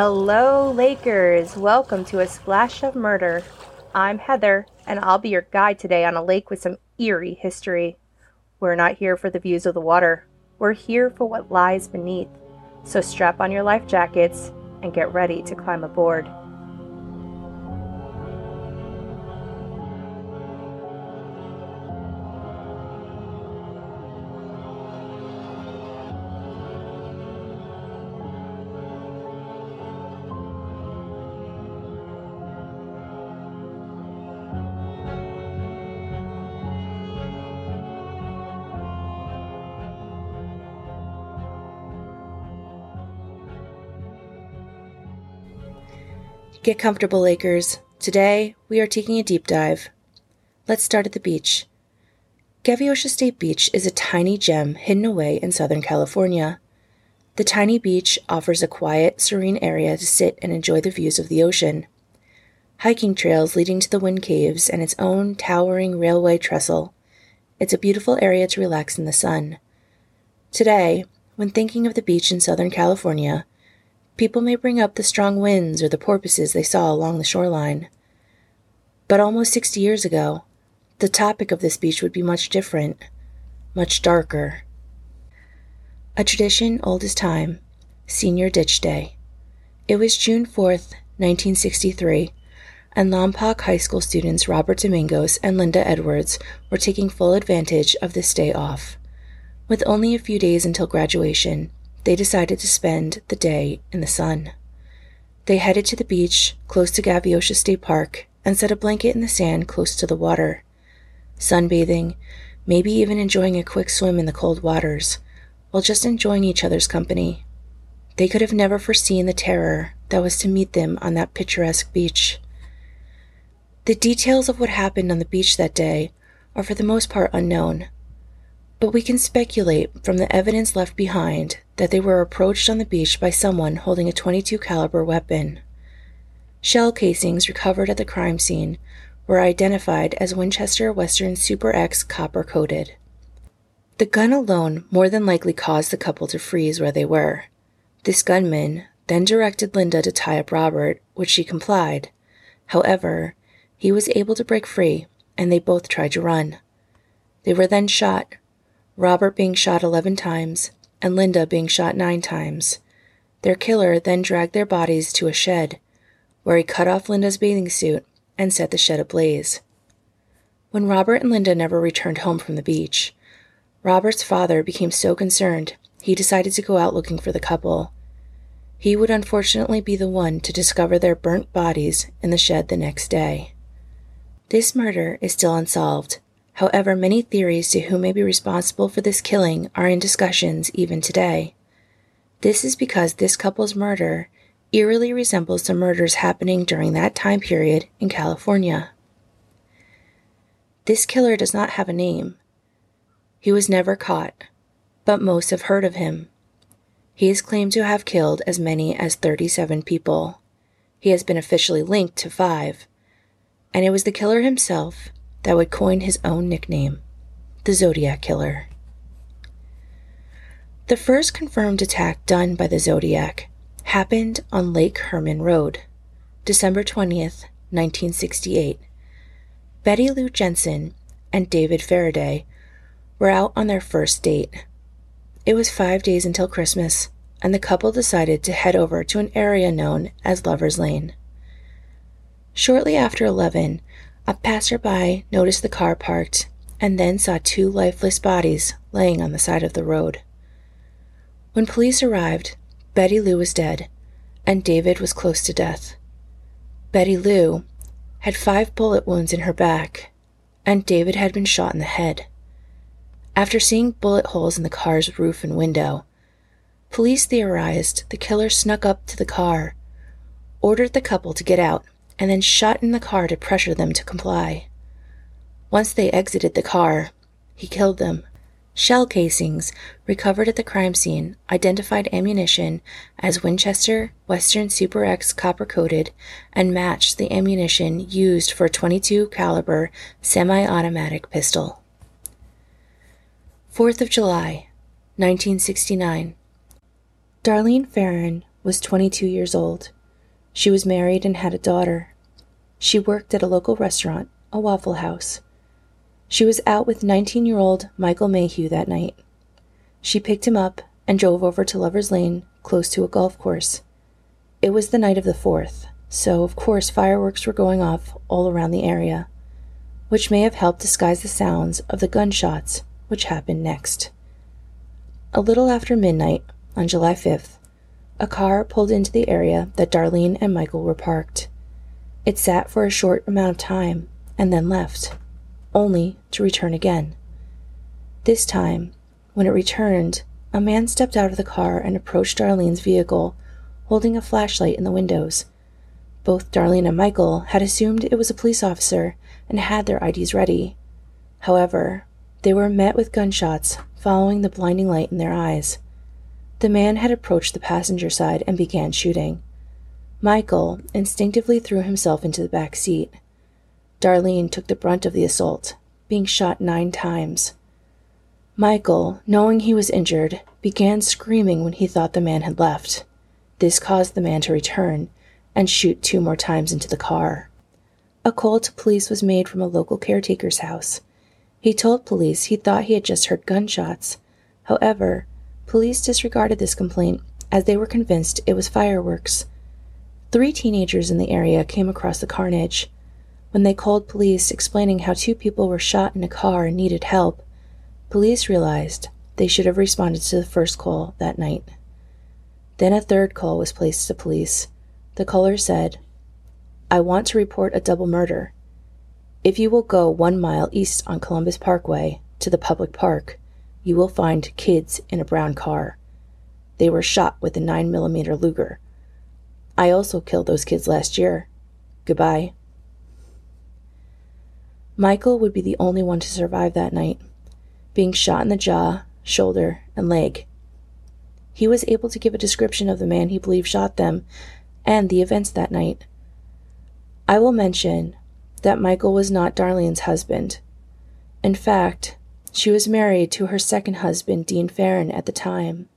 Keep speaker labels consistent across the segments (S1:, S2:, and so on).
S1: Hello, Lakers. Welcome to A Splash of Murder. I'm Heather, and I'll be your guide today on a lake with some eerie history. We're not here for the views of the water, we're here for what lies beneath. So strap on your life jackets and get ready to climb aboard.
S2: Get comfortable, Lakers. Today, we are taking a deep dive. Let's start at the beach. Gaviota State Beach is a tiny gem hidden away in Southern California. The tiny beach offers a quiet, serene area to sit and enjoy the views of the ocean. Hiking trails leading to the wind caves and its own towering railway trestle. It's a beautiful area to relax in the sun. Today, when thinking of the beach in Southern California, People may bring up the strong winds or the porpoises they saw along the shoreline. But almost 60 years ago, the topic of this beach would be much different, much darker. A tradition old as time, Senior Ditch Day. It was June 4th, 1963, and Lompoc High School students Robert Domingos and Linda Edwards were taking full advantage of this day off. With only a few days until graduation, they decided to spend the day in the sun. They headed to the beach close to Gaviota State Park and set a blanket in the sand close to the water. Sunbathing, maybe even enjoying a quick swim in the cold waters, while just enjoying each other's company. They could have never foreseen the terror that was to meet them on that picturesque beach. The details of what happened on the beach that day are for the most part unknown, but we can speculate from the evidence left behind that they were approached on the beach by someone holding a 22 caliber weapon. Shell casings recovered at the crime scene were identified as Winchester Western Super X copper coated. The gun alone more than likely caused the couple to freeze where they were. This gunman then directed Linda to tie up Robert, which she complied. However, he was able to break free, and they both tried to run. They were then shot, Robert being shot 11 times, and Linda being shot nine times. Their killer then dragged their bodies to a shed, where he cut off Linda's bathing suit and set the shed ablaze. When Robert and Linda never returned home from the beach, Robert's father became so concerned he decided to go out looking for the couple. He would unfortunately be the one to discover their burnt bodies in the shed the next day. This murder is still unsolved, However, many theories to who may be responsible for this killing are in discussions even today. This is because this couple's murder eerily resembles the murders happening during that time period in California. This killer does not have a name. He was never caught, but most have heard of him. He is claimed to have killed as many as 37 people. He has been officially linked to five, and it was the killer himself that would coin his own nickname, the Zodiac Killer. The first confirmed attack done by the Zodiac happened on Lake Herman Road, December 20th, 1968. Betty Lou Jensen and David Faraday were out on their first date. It was five days until Christmas, and the couple decided to head over to an area known as Lover's Lane. Shortly after 11, a passerby noticed the car parked and then saw two lifeless bodies laying on the side of the road. When police arrived, Betty Lou was dead, and David was close to death. Betty Lou had five bullet wounds in her back, and David had been shot in the head. After seeing bullet holes in the car's roof and window, police theorized the killer snuck up to the car, ordered the couple to get out, and then shot in the car to pressure them to comply. Once they exited the car, he killed them. Shell casings recovered at the crime scene identified ammunition as Winchester Western Super X copper coated and matched the ammunition used for a 22 caliber semi-automatic pistol. 4th of July, 1969. Darlene Ferrin was 22 years old. She was married and had a daughter. She worked at a local restaurant, a Waffle House. She was out with 19 year old Michael Mayhew that night. She picked him up and drove over to Lover's Lane, close to a golf course. It was the night of the 4th, so of course fireworks were going off all around the area, which may have helped disguise the sounds of the gunshots which happened next. A little after midnight on July 5th, a car pulled into the area that Darlene and Michael were parked. It sat for a short amount of time and then left, only to return again. This time, when it returned, a man stepped out of the car and approached Darlene's vehicle, holding a flashlight in the windows. Both Darlene and Michael had assumed it was a police officer and had their IDs ready. However, they were met with gunshots following the blinding light in their eyes. The man had approached the passenger side and began shooting. Michael instinctively threw himself into the back seat. Darlene took the brunt of the assault, being shot nine times. Michael, knowing he was injured, began screaming when he thought the man had left. This caused the man to return and shoot two more times into the car. A call to police was made from a local caretaker's house. He told police he thought he had just heard gunshots. However, police disregarded this complaint as they were convinced it was fireworks. Three teenagers in the area came across the carnage. When they called police explaining how two people were shot in a car and needed help, Police realized they should have responded to the first call that night. Then a third call was placed to police. The caller said, I want to report a double murder. If you will go one mile east on Columbus Parkway to the public park, you will find kids in a brown car. They were shot with a 9mm Luger. I also killed those kids last year. Goodbye. Michael would be the only one to survive that night being shot in the jaw, shoulder, and leg. He was able to give a description of the man he believed shot them and the events that night. I will mention that Michael was not Darlene's husband. In fact, she was married to her second husband, Dean Ferrin, at the time.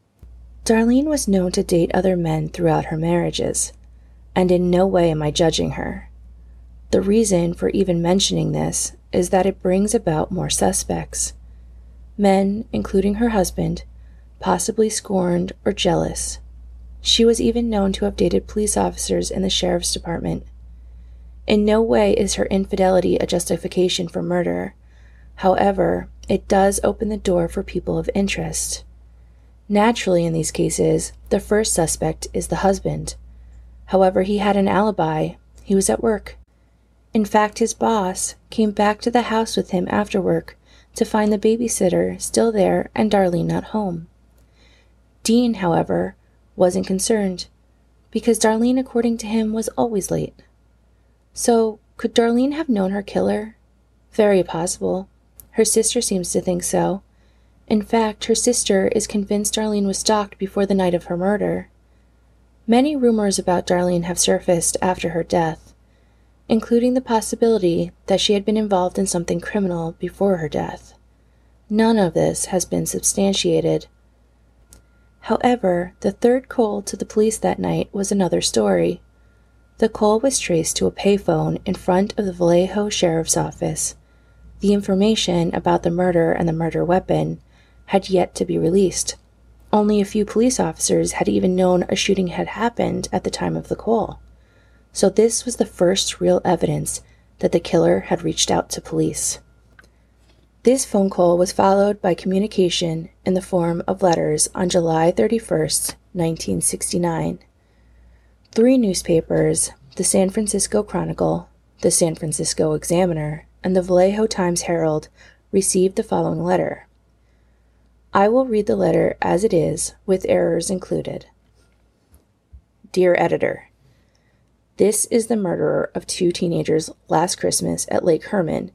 S2: Darlene was known to date other men throughout her marriages, and in no way am I judging her. The reason for even mentioning this is that it brings about more suspects men, including her husband, possibly scorned or jealous. She was even known to have dated police officers in the sheriff's department. In no way is her infidelity a justification for murder. However, it does open the door for people of interest. Naturally, in these cases, the first suspect is the husband. However, he had an alibi. He was at work. In fact, his boss came back to the house with him after work to find the babysitter still there and Darlene not home. Dean, however, wasn't concerned, because Darlene, according to him, was always late. So, could Darlene have known her killer? Very possible. Her sister seems to think so. In fact, her sister is convinced Darlene was stalked before the night of her murder. Many rumors about Darlene have surfaced after her death including the possibility that she had been involved in something criminal before her death. None of this has been substantiated. However, the third call to the police that night was another story. The call was traced to a payphone in front of the Vallejo Sheriff's Office. The information about the murder and the murder weapon had yet to be released. Only a few police officers had even known a shooting had happened at the time of the call. So, this was the first real evidence that the killer had reached out to police. This phone call was followed by communication in the form of letters on July 31st, 1969. Three newspapers, the San Francisco Chronicle, the San Francisco Examiner, and the Vallejo Times Herald, received the following letter. I will read the letter as it is, with errors included. Dear Editor, this is the murderer of two teenagers last Christmas at Lake Herman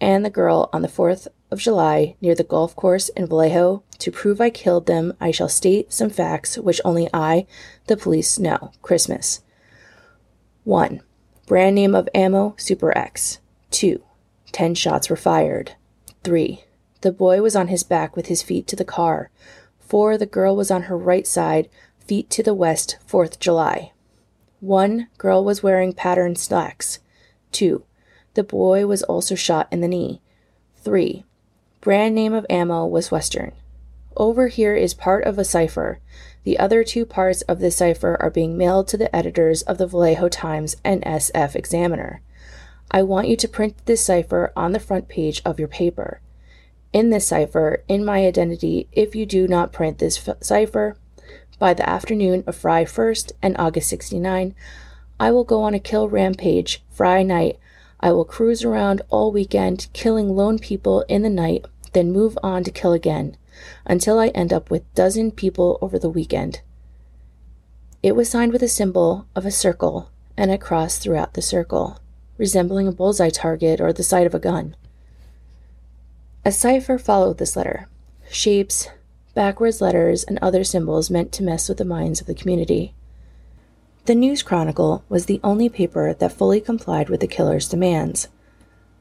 S2: and the girl on the 4th of July near the golf course in Vallejo. To prove I killed them, I shall state some facts which only I, the police, know. Christmas. 1. Brand name of ammo, Super X. 2. 10 shots were fired. 3. The boy was on his back with his feet to the car. 4. The girl was on her right side feet to the west, 4th July. 1. Girl was wearing patterned slacks. 2. The boy was also shot in the knee. 3. Brand name of ammo was Western. Over here is part of a cipher. The other two parts of this cipher are being mailed to the editors of the Vallejo Times and SF Examiner. I want you to print this cipher on the front page of your paper. In this cipher, in my identity, if you do not print this cipher by the afternoon of Fry 1st and August 69, I will go on a kill rampage Fry night. I will cruise around all weekend, killing lone people in the night, then move on to kill again, until I end up with dozen people over the weekend. It was signed with a symbol of a circle and a cross throughout the circle resembling a bullseye target or the sight of a gun. A cipher followed this letter shapes, backwards letters, and other symbols meant to mess with the minds of the community. The News Chronicle was the only paper that fully complied with the killer's demands.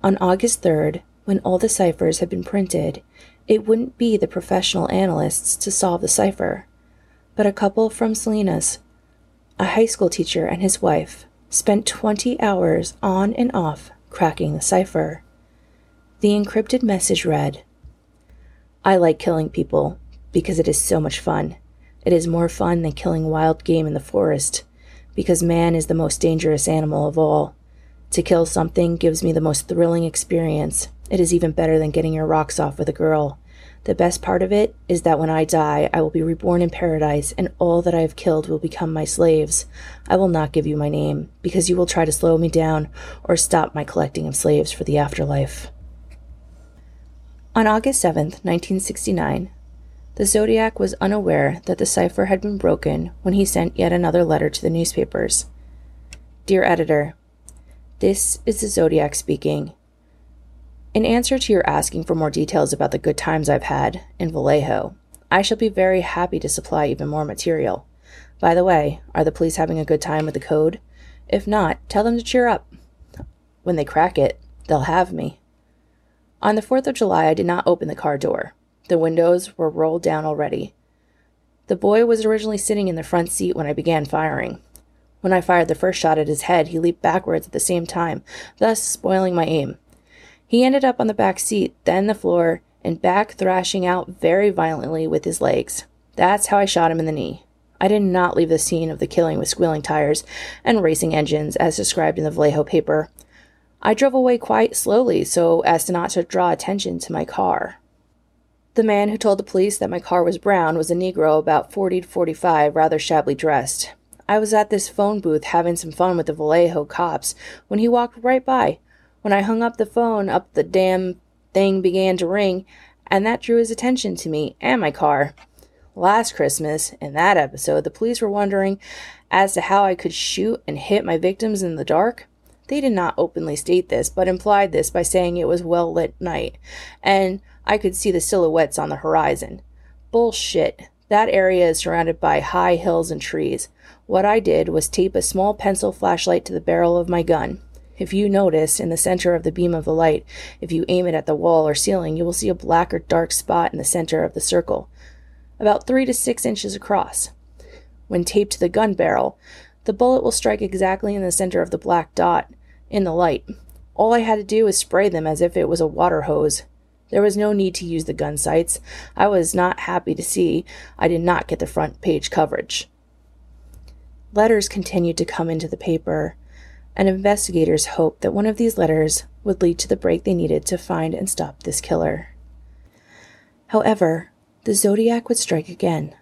S2: On August 3rd, when all the ciphers had been printed, it wouldn't be the professional analysts to solve the cipher, but a couple from Salinas, a high school teacher and his wife, spent 20 hours on and off cracking the cipher. The encrypted message read I like killing people because it is so much fun. It is more fun than killing wild game in the forest because man is the most dangerous animal of all. To kill something gives me the most thrilling experience. It is even better than getting your rocks off with a girl. The best part of it is that when I die, I will be reborn in paradise, and all that I have killed will become my slaves. I will not give you my name, because you will try to slow me down or stop my collecting of slaves for the afterlife. On August 7th, 1969, the Zodiac was unaware that the cipher had been broken when he sent yet another letter to the newspapers. Dear Editor, This is the Zodiac speaking. In answer to your asking for more details about the good times I've had in Vallejo, I shall be very happy to supply even more material. By the way, are the police having a good time with the code? If not, tell them to cheer up. When they crack it, they'll have me. On the 4th of July, I did not open the car door. The windows were rolled down already. The boy was originally sitting in the front seat when I began firing. When I fired the first shot at his head, he leaped backwards at the same time, thus spoiling my aim. He ended up on the back seat, then the floor, and back thrashing out very violently with his legs. That's how I shot him in the knee. I did not leave the scene of the killing with squealing tires and racing engines as described in the Vallejo paper. I drove away quite slowly so as to not to draw attention to my car. The man who told the police that my car was brown was a Negro about 40 to 45, rather shabbily dressed. I was at this phone booth having some fun with the Vallejo cops when he walked right by. When I hung up the phone, up the damn thing began to ring, and that drew his attention to me and my car. Last Christmas, in that episode, the police were wondering as to how I could shoot and hit my victims in the dark. They did not openly state this, but implied this by saying it was well lit night, and I could see the silhouettes on the horizon. Bullshit. That area is surrounded by high hills and trees. What I did was tape a small pencil flashlight to the barrel of my gun. If you notice, in the center of the beam of the light, if you aim it at the wall or ceiling, you will see a black or dark spot in the center of the circle, about three to six inches across. When taped to the gun barrel, the bullet will strike exactly in the center of the black dot in the light. All I had to do was spray them as if it was a water hose. There was no need to use the gun sights. I was not happy to see I did not get the front page coverage. Letters continued to come into the paper and investigators hoped that one of these letters would lead to the break they needed to find and stop this killer. However, the Zodiac would strike again.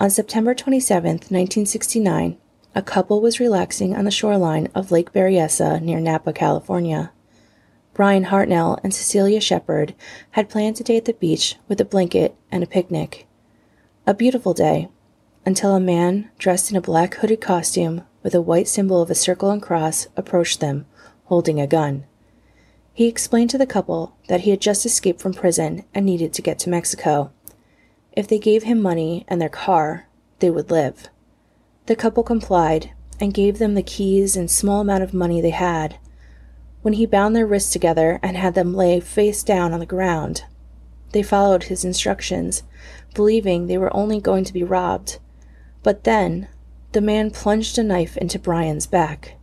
S2: On September 27, 1969, a couple was relaxing on the shoreline of Lake Berryessa near Napa, California. Brian Hartnell and Cecilia Shepard had planned to day at the beach with a blanket and a picnic. A beautiful day, until a man dressed in a black hooded costume with a white symbol of a circle and cross, approached them, holding a gun. He explained to the couple that he had just escaped from prison and needed to get to Mexico. If they gave him money and their car, they would live. The couple complied and gave them the keys and small amount of money they had. When he bound their wrists together and had them lay face down on the ground, they followed his instructions, believing they were only going to be robbed But then, the man plunged a knife into Brian's back.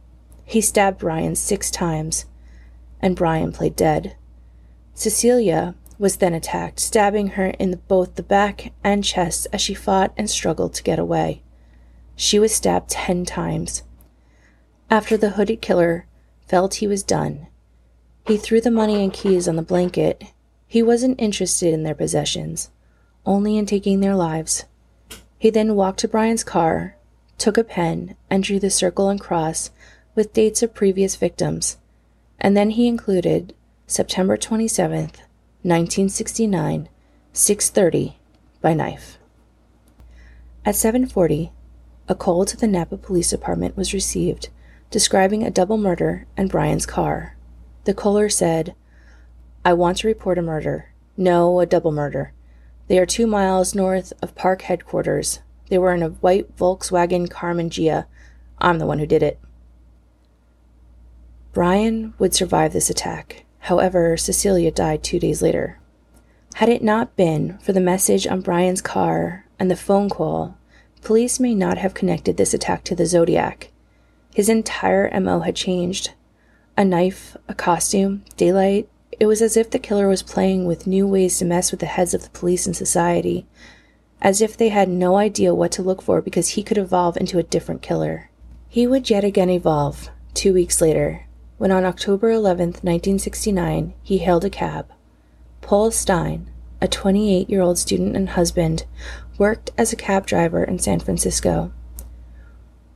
S2: He stabbed Brian six times, and Brian played dead. Cecilia was then attacked, stabbing her in both the back and chest as she fought and struggled to get away. She was stabbed ten times. After the hooded killer felt he was done, he threw the money and keys on the blanket. He wasn't interested in their possessions, only in taking their lives. He then walked to Brian's car, took a pen, and drew the circle and cross with dates of previous victims, and then he included September 27th, 1969, 6:30 by knife. At 7:40, a call to the Napa Police Department was received describing a double murder and Brian's car. The caller said, I want to report a murder. No, a double murder. They are two miles north of park headquarters. They were in a white Volkswagen Karmann Ghia. I'm the one who did it. Brian would survive this attack. However, Cecilia died two days later. Had it not been for the message on Brian's car and the phone call, police may not have connected this attack to the Zodiac. His entire MO had changed a knife, a costume, daylight. It was as if the killer was playing with new ways to mess with the heads of the police and society, as if they had no idea what to look for because he could evolve into a different killer. He would yet again evolve, two weeks later, when on October 11, 1969, he hailed a cab. Paul Stine, a 28 year old student and husband, worked as a cab driver in San Francisco.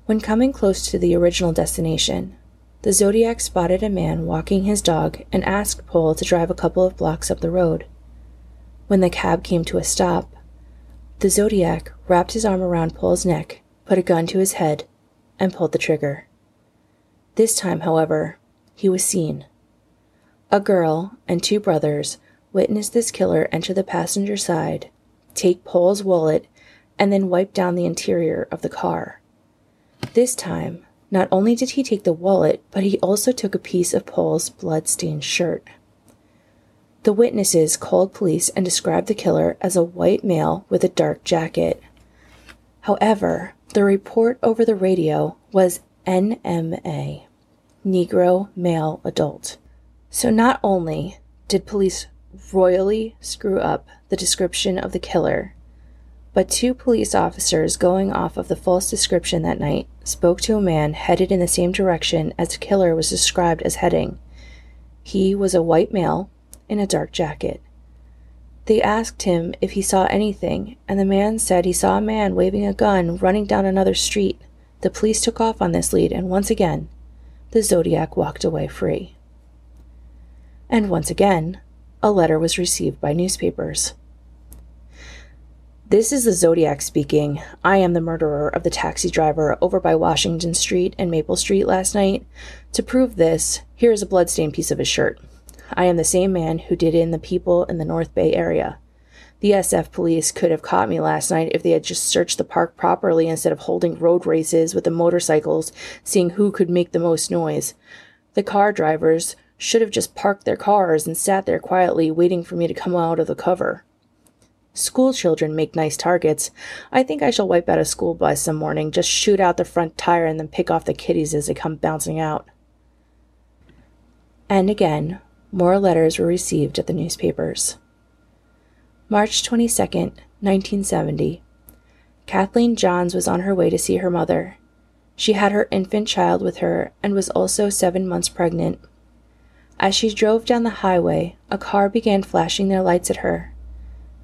S2: When coming close to the original destination, the Zodiac spotted a man walking his dog and asked Paul to drive a couple of blocks up the road. When the cab came to a stop, the Zodiac wrapped his arm around Paul's neck, put a gun to his head, and pulled the trigger. This time, however, he was seen. A girl and two brothers witnessed this killer enter the passenger side, take Paul's wallet, and then wipe down the interior of the car. This time, not only did he take the wallet, but he also took a piece of Paul's blood-stained shirt. The witnesses called police and described the killer as a white male with a dark jacket. However, the report over the radio was NMA, Negro Male Adult. So not only did police royally screw up the description of the killer, but two police officers going off of the false description that night spoke to a man headed in the same direction as the killer was described as heading. He was a white male in a dark jacket. They asked him if he saw anything, and the man said he saw a man waving a gun running down another street. The police took off on this lead, and once again, the Zodiac walked away free. And once again, a letter was received by newspapers. This is the Zodiac speaking. I am the murderer of the taxi driver over by Washington Street and Maple Street last night. To prove this, here is a bloodstained piece of his shirt. I am the same man who did in the people in the North Bay area. The SF police could have caught me last night if they had just searched the park properly instead of holding road races with the motorcycles, seeing who could make the most noise. The car drivers should have just parked their cars and sat there quietly waiting for me to come out of the cover. School children make nice targets. I think I shall wipe out a school bus some morning, just shoot out the front tire and then pick off the kiddies as they come bouncing out. And again, more letters were received at the newspapers. March 22nd, 1970. Kathleen Johns was on her way to see her mother. She had her infant child with her and was also seven months pregnant. As she drove down the highway, a car began flashing their lights at her.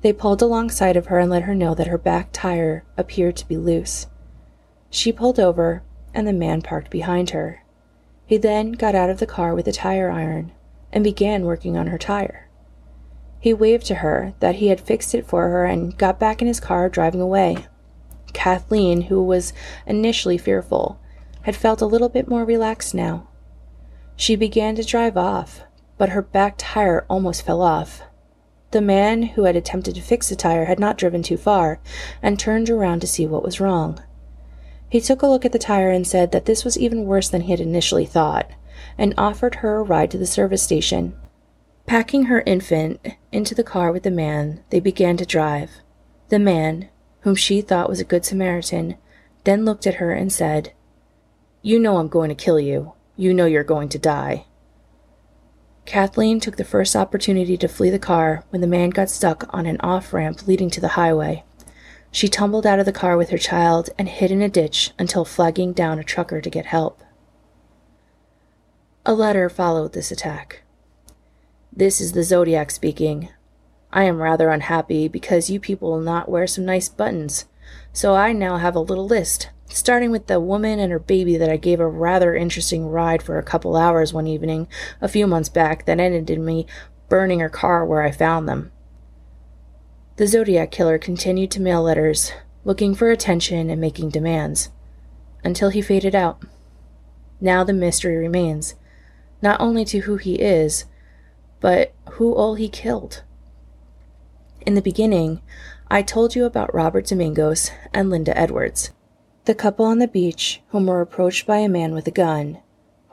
S2: They pulled alongside of her and let her know that her back tire appeared to be loose. She pulled over, and the man parked behind her. He then got out of the car with a tire iron and began working on her tire. He waved to her that he had fixed it for her and got back in his car driving away. Kathleen, who was initially fearful, had felt a little bit more relaxed now. She began to drive off, but her back tire almost fell off, the man who had attempted to fix the tire had not driven too far and turned around to see what was wrong. He took a look at the tire and said that this was even worse than he had initially thought, and offered her a ride to the service station. Packing her infant into the car with the man, they began to drive. The man, whom she thought was a good Samaritan, then looked at her and said, You know I'm going to kill you. You know you're going to die. Kathleen took the first opportunity to flee the car when the man got stuck on an off ramp leading to the highway. She tumbled out of the car with her child and hid in a ditch until flagging down a trucker to get help. A letter followed this attack. This is the Zodiac speaking. I am rather unhappy because you people will not wear some nice buttons, so I now have a little list, starting with the woman and her baby that I gave a rather interesting ride for a couple hours one evening a few months back that ended in me burning her car where I found them. The Zodiac Killer continued to mail letters, looking for attention and making demands, until he faded out. Now the mystery remains, not only to who he is, but who all he killed. In the beginning, I told you about Robert Domingos and Linda Edwards, the couple on the beach whom were approached by a man with a gun,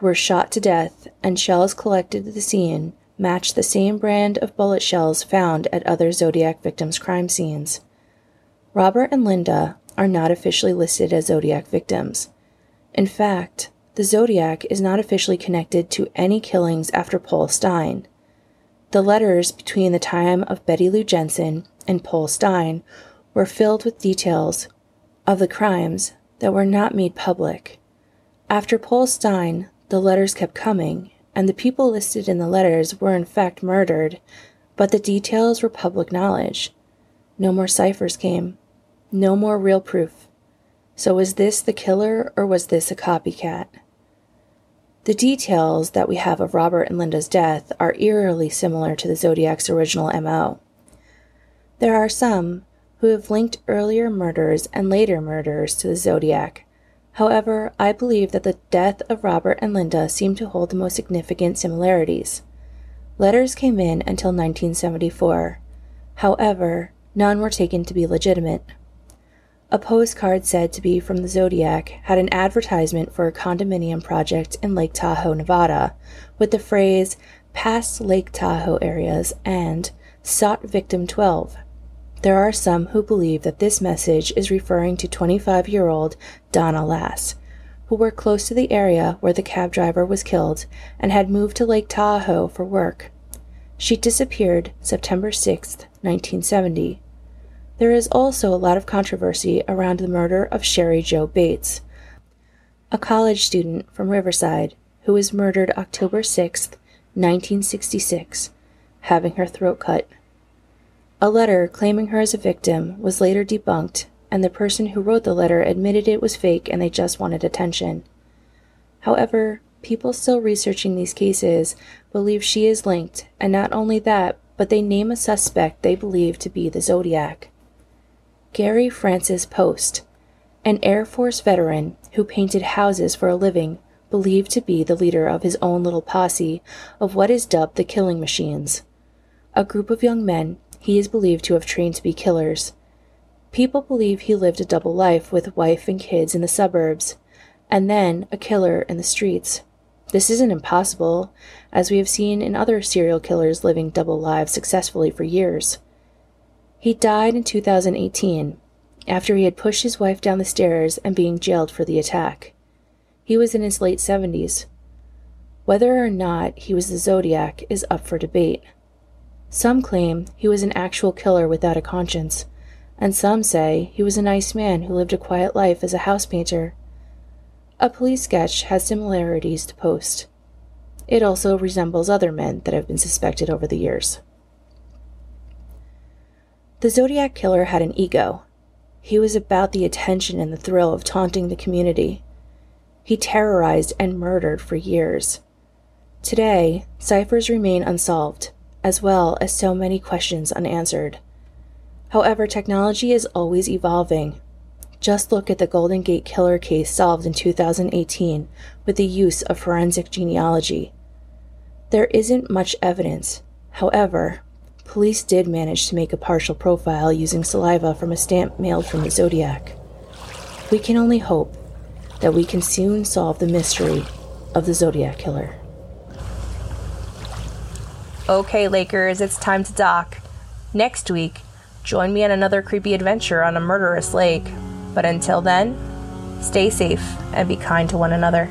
S2: were shot to death, and shells collected at the scene match the same brand of bullet shells found at other Zodiac victims' crime scenes. Robert and Linda are not officially listed as Zodiac victims. In fact, the Zodiac is not officially connected to any killings after Paul Stine. The letters between the time of Betty Lou Jensen and Paul Stine were filled with details of the crimes that were not made public. After Paul Stine, the letters kept coming, and the people listed in the letters were in fact murdered, but the details were public knowledge. No more ciphers came. No more real proof. So was this the killer or was this a copycat? The details that we have of Robert and Linda's death are eerily similar to the Zodiac's original MO. There are some who have linked earlier murders and later murders to the Zodiac, However, I believe that the death of Robert and Linda seem to hold the most significant similarities. Letters came in until 1974. However, none were taken to be legitimate. A postcard said to be from the Zodiac had an advertisement for a condominium project in Lake Tahoe, Nevada, with the phrase past Lake Tahoe areas and sought victim 12. There are some who believe that this message is referring to 25 year old Donna Lass, who worked close to the area where the cab driver was killed and had moved to Lake Tahoe for work. She disappeared September 6, 1970. There is also a lot of controversy around the murder of Cheri Jo Bates, a college student from Riverside who was murdered October 6, 1966, having her throat cut. A letter claiming her as a victim was later debunked, and the person who wrote the letter admitted it was fake and they just wanted attention. However, people still researching these cases believe she is linked, and not only that, but they name a suspect they believe to be the Zodiac. Gary Francis Poste, an Air Force veteran who painted houses for a living, believed to be the leader of his own little posse of what is dubbed the Killing Machines, a group of young men he is believed to have trained to be killers. People believe he lived a double life with wife and kids in the suburbs, and then a killer in the streets. This isn't impossible, as we have seen in other serial killers living double lives successfully for years. He died in 2018 after he had pushed his wife down the stairs and being jailed for the attack. He was in his late 70s. Whether or not he was the Zodiac is up for debate. Some claim he was an actual killer without a conscience, and some say he was a nice man who lived a quiet life as a house painter. A police sketch has similarities to Poste. It also resembles other men that have been suspected over the years. The Zodiac Killer had an ego. He was about the attention and the thrill of taunting the community. He terrorized and murdered for years. Today, ciphers remain unsolved as well as so many questions unanswered. However, technology is always evolving. Just look at the Golden Gate Killer case solved in 2018 with the use of forensic genealogy. There isn't much evidence. However, police did manage to make a partial profile using saliva from a stamp mailed from the Zodiac. We can only hope that we can soon solve the mystery of the Zodiac Killer.
S1: Okay, Lakers, it's time to dock. Next week, join me on another creepy adventure on a murderous lake. But until then, Stay safe and be kind to one another.